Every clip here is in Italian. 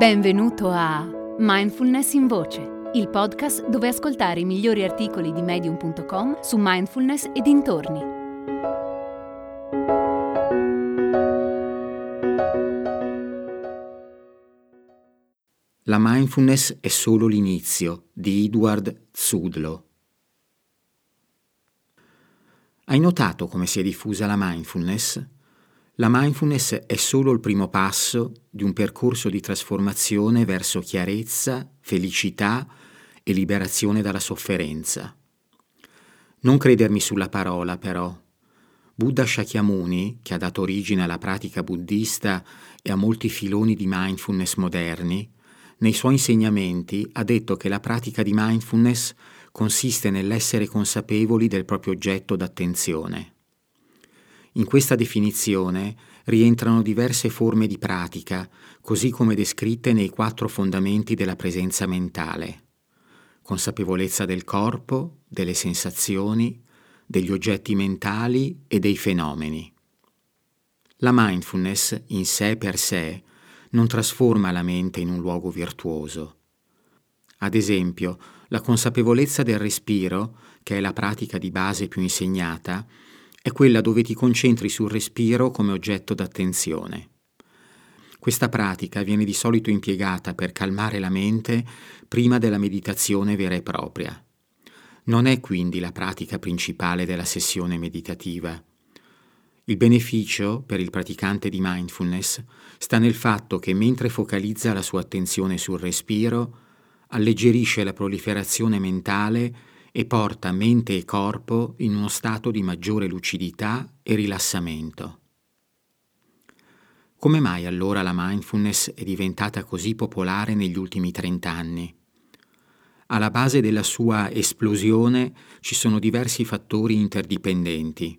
Benvenuto a Mindfulness in Voce, il podcast dove ascoltare i migliori articoli di medium.com su mindfulness e dintorni. La mindfulness è solo l'inizio di Edward Zudlo. Hai notato come si è diffusa la mindfulness? La mindfulness è solo il primo passo di un percorso di trasformazione verso chiarezza, felicità e liberazione dalla sofferenza. Non credermi sulla parola, però. Buddha Shakyamuni, che ha dato origine alla pratica buddista e a molti filoni di mindfulness moderni, nei suoi insegnamenti ha detto che la pratica di mindfulness consiste nell'essere consapevoli del proprio oggetto d'attenzione. In questa definizione rientrano diverse forme di pratica, così come descritte nei quattro fondamenti della presenza mentale. Consapevolezza del corpo, delle sensazioni, degli oggetti mentali e dei fenomeni. La mindfulness, in sé per sé, non trasforma la mente in un luogo virtuoso. Ad esempio, la consapevolezza del respiro, che è la pratica di base più insegnata, è quella dove ti concentri sul respiro come oggetto d'attenzione. Questa pratica viene di solito impiegata per calmare la mente prima della meditazione vera e propria. Non è quindi la pratica principale della sessione meditativa. Il beneficio per il praticante di mindfulness sta nel fatto che mentre focalizza la sua attenzione sul respiro, alleggerisce la proliferazione mentale e porta mente e corpo in uno stato di maggiore lucidità e rilassamento. Come mai allora la mindfulness è diventata così popolare negli ultimi trent'anni? Alla base della sua esplosione ci sono diversi fattori interdipendenti.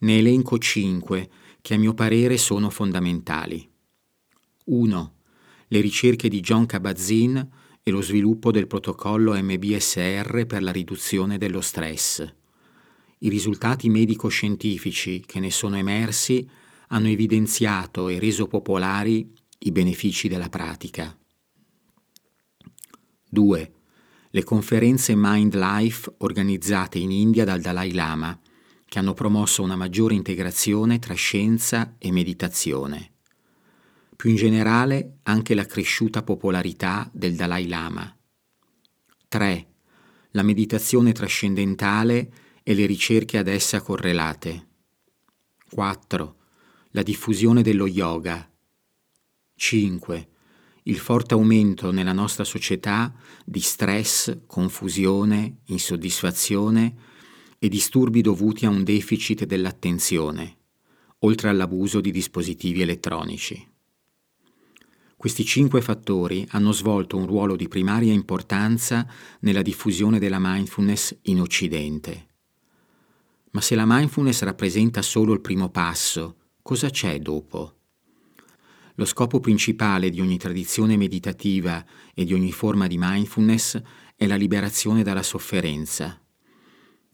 Ne elenco cinque che a mio parere sono fondamentali. 1. Le ricerche di John Kabat-Zinn e lo sviluppo del protocollo MBSR per la riduzione dello stress. I risultati medico-scientifici che ne sono emersi hanno evidenziato e reso popolari i benefici della pratica. 2. Le conferenze Mind Life organizzate in India dal Dalai Lama, che hanno promosso una maggiore integrazione tra scienza e meditazione più in generale anche la cresciuta popolarità del Dalai Lama. 3. La meditazione trascendentale e le ricerche ad essa correlate. 4. La diffusione dello yoga. 5. Il forte aumento nella nostra società di stress, confusione, insoddisfazione e disturbi dovuti a un deficit dell'attenzione, oltre all'abuso di dispositivi elettronici. Questi cinque fattori hanno svolto un ruolo di primaria importanza nella diffusione della mindfulness in Occidente. Ma se la mindfulness rappresenta solo il primo passo, cosa c'è dopo? Lo scopo principale di ogni tradizione meditativa e di ogni forma di mindfulness è la liberazione dalla sofferenza.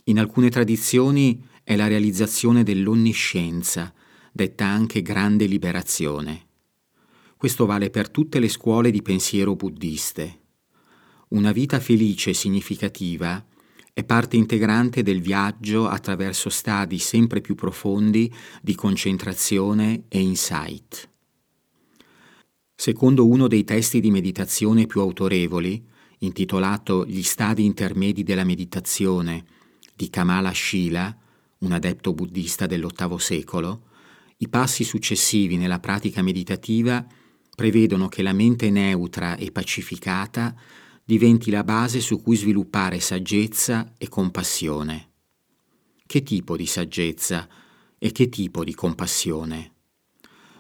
In alcune tradizioni è la realizzazione dell'onniscienza, detta anche grande liberazione. Questo vale per tutte le scuole di pensiero buddiste. Una vita felice e significativa è parte integrante del viaggio attraverso stadi sempre più profondi di concentrazione e insight. Secondo uno dei testi di meditazione più autorevoli, intitolato Gli stadi intermedi della meditazione di Kamala Shila, un adepto buddista dell'VIII secolo, i passi successivi nella pratica meditativa prevedono che la mente neutra e pacificata diventi la base su cui sviluppare saggezza e compassione. Che tipo di saggezza e che tipo di compassione?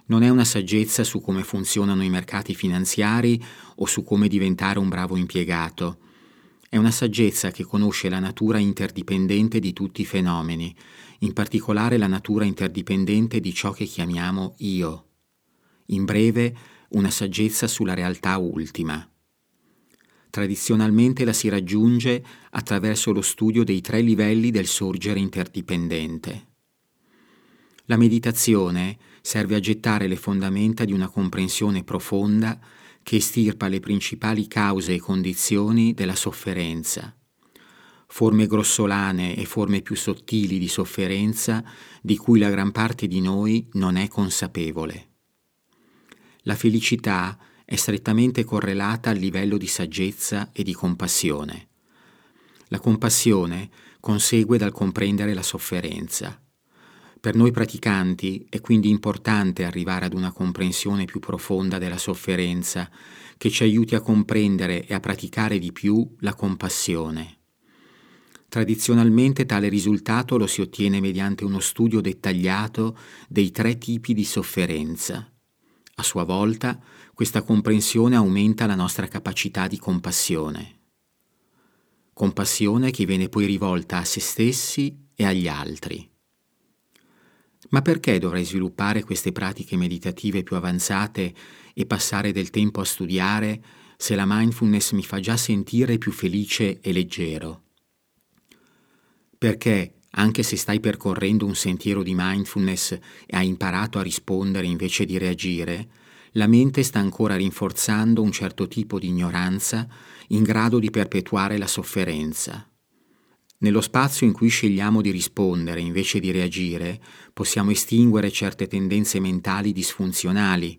Non è una saggezza su come funzionano i mercati finanziari o su come diventare un bravo impiegato. È una saggezza che conosce la natura interdipendente di tutti i fenomeni, in particolare la natura interdipendente di ciò che chiamiamo io. In breve, una saggezza sulla realtà ultima. Tradizionalmente la si raggiunge attraverso lo studio dei tre livelli del sorgere interdipendente. La meditazione serve a gettare le fondamenta di una comprensione profonda che estirpa le principali cause e condizioni della sofferenza, forme grossolane e forme più sottili di sofferenza di cui la gran parte di noi non è consapevole. La felicità è strettamente correlata al livello di saggezza e di compassione. La compassione consegue dal comprendere la sofferenza. Per noi praticanti è quindi importante arrivare ad una comprensione più profonda della sofferenza che ci aiuti a comprendere e a praticare di più la compassione. Tradizionalmente tale risultato lo si ottiene mediante uno studio dettagliato dei tre tipi di sofferenza. A sua volta, questa comprensione aumenta la nostra capacità di compassione. Compassione che viene poi rivolta a se stessi e agli altri. Ma perché dovrei sviluppare queste pratiche meditative più avanzate e passare del tempo a studiare se la mindfulness mi fa già sentire più felice e leggero? Perché, anche se stai percorrendo un sentiero di mindfulness e hai imparato a rispondere invece di reagire, la mente sta ancora rinforzando un certo tipo di ignoranza in grado di perpetuare la sofferenza. Nello spazio in cui scegliamo di rispondere invece di reagire, possiamo estinguere certe tendenze mentali disfunzionali.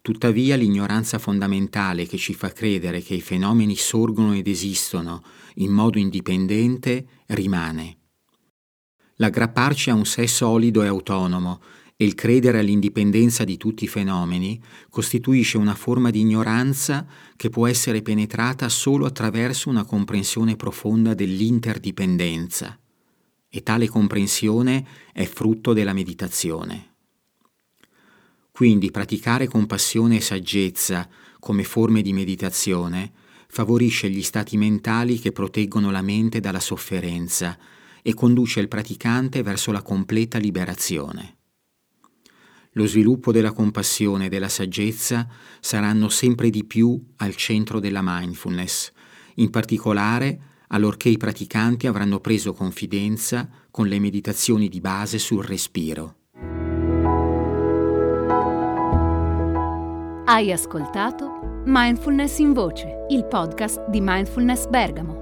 Tuttavia l'ignoranza fondamentale che ci fa credere che i fenomeni sorgono ed esistono in modo indipendente rimane. L'aggrapparci a un sé solido e autonomo e il credere all'indipendenza di tutti i fenomeni costituisce una forma di ignoranza che può essere penetrata solo attraverso una comprensione profonda dell'interdipendenza e tale comprensione è frutto della meditazione. Quindi praticare compassione e saggezza come forme di meditazione favorisce gli stati mentali che proteggono la mente dalla sofferenza e conduce il praticante verso la completa liberazione lo sviluppo della compassione e della saggezza saranno sempre di più al centro della mindfulness, in particolare allorché i praticanti avranno preso confidenza con le meditazioni di base sul respiro. Hai ascoltato Mindfulness in Voce, il podcast di Mindfulness Bergamo,